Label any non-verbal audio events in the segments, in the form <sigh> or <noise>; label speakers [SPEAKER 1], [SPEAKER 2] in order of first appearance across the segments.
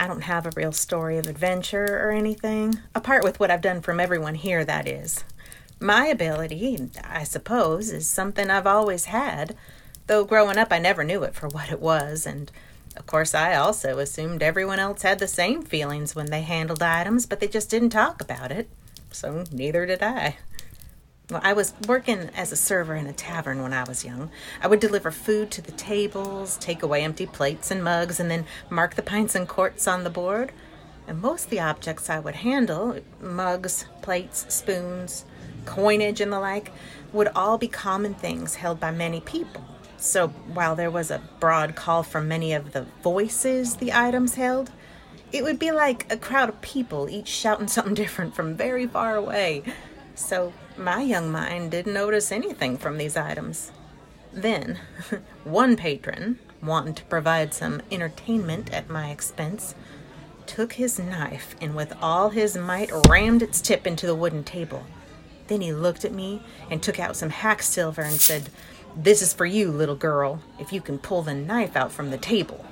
[SPEAKER 1] I don't have a real story of adventure or anything, apart with what I've done from everyone here, that is. My ability, I suppose, is something I've always had, though growing up I never knew it for what it was, and of course I also assumed everyone else had the same feelings when they handled items, but they just didn't talk about it, so neither did I. Well, I was working as a server in a tavern when I was young. I would deliver food to the tables, take away empty plates and mugs, and then mark the pints and quarts on the board. And most of the objects I would handle mugs, plates, spoons, coinage, and the like would all be common things held by many people. So while there was a broad call from many of the voices the items held, it would be like a crowd of people, each shouting <laughs> something different from very far away. So my young mind didn't notice anything from these items. Then, <laughs> one patron, wanting to provide some entertainment at my expense, took his knife and with all his might rammed its tip into the wooden table. Then he looked at me and took out some hack silver and said, This is for you, little girl, if you can pull the knife out from the table.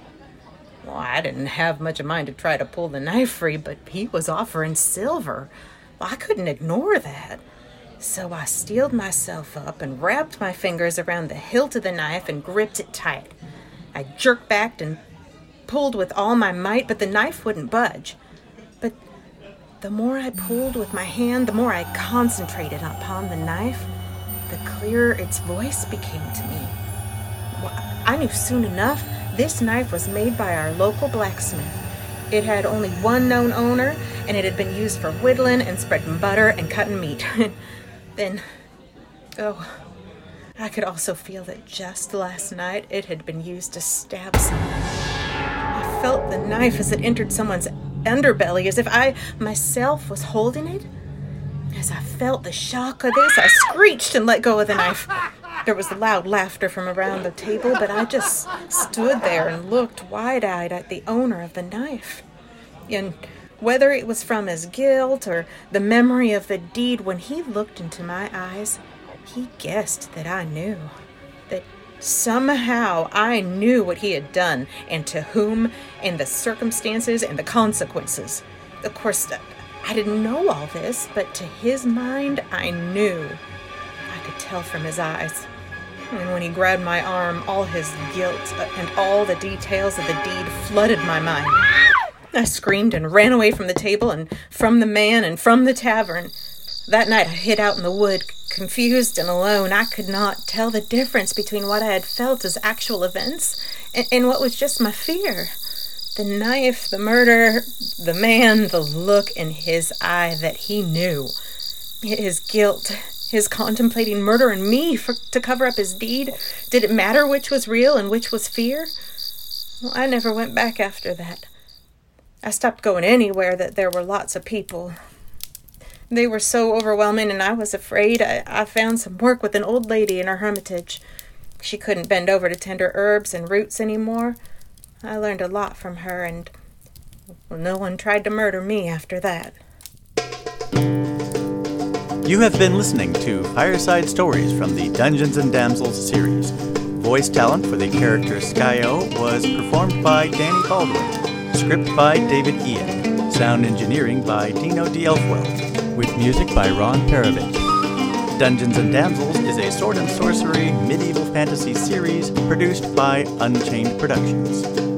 [SPEAKER 1] Well, I didn't have much of mind to try to pull the knife free, but he was offering silver. Well, I couldn't ignore that. So I steeled myself up and wrapped my fingers around the hilt of the knife and gripped it tight. I jerked back and pulled with all my might, but the knife wouldn't budge. But the more I pulled with my hand, the more I concentrated upon the knife, the clearer its voice became to me. I knew soon enough this knife was made by our local blacksmith. It had only one known owner, and it had been used for whittling and spreading butter and cutting meat. <laughs> then, oh, I could also feel that just last night it had been used to stab someone. I felt the knife as it entered someone's underbelly, as if I myself was holding it. As I felt the shock of this, I screeched and let go of the knife. There was loud laughter from around the table, but I just stood there and looked wide eyed at the owner of the knife. And whether it was from his guilt or the memory of the deed, when he looked into my eyes, he guessed that I knew. That somehow I knew what he had done and to whom, and the circumstances and the consequences. Of course, I didn't know all this, but to his mind, I knew. I could tell from his eyes. And when he grabbed my arm, all his guilt and all the details of the deed flooded my mind. I screamed and ran away from the table and from the man and from the tavern. That night I hid out in the wood, confused and alone. I could not tell the difference between what I had felt as actual events and, and what was just my fear. The knife, the murder, the man, the look in his eye that he knew. His guilt, his contemplating murdering me for, to cover up his deed. Did it matter which was real and which was fear? Well, I never went back after that. I stopped going anywhere that there were lots of people. They were so overwhelming, and I was afraid. I, I found some work with an old lady in her hermitage. She couldn't bend over to tender herbs and roots any more. I learned a lot from her, and well, no one tried to murder me after that.
[SPEAKER 2] You have been listening to Fireside Stories from the Dungeons and Damsels series. Voice talent for the character Skeyo was performed by Dani Baldwin. Script by David Ian. Sound engineering by Dino De Aelfweald. With music by Ron Perovich. Dungeons and Damsels is a sword and sorcery medieval fantasy series produced by Unchained Productions.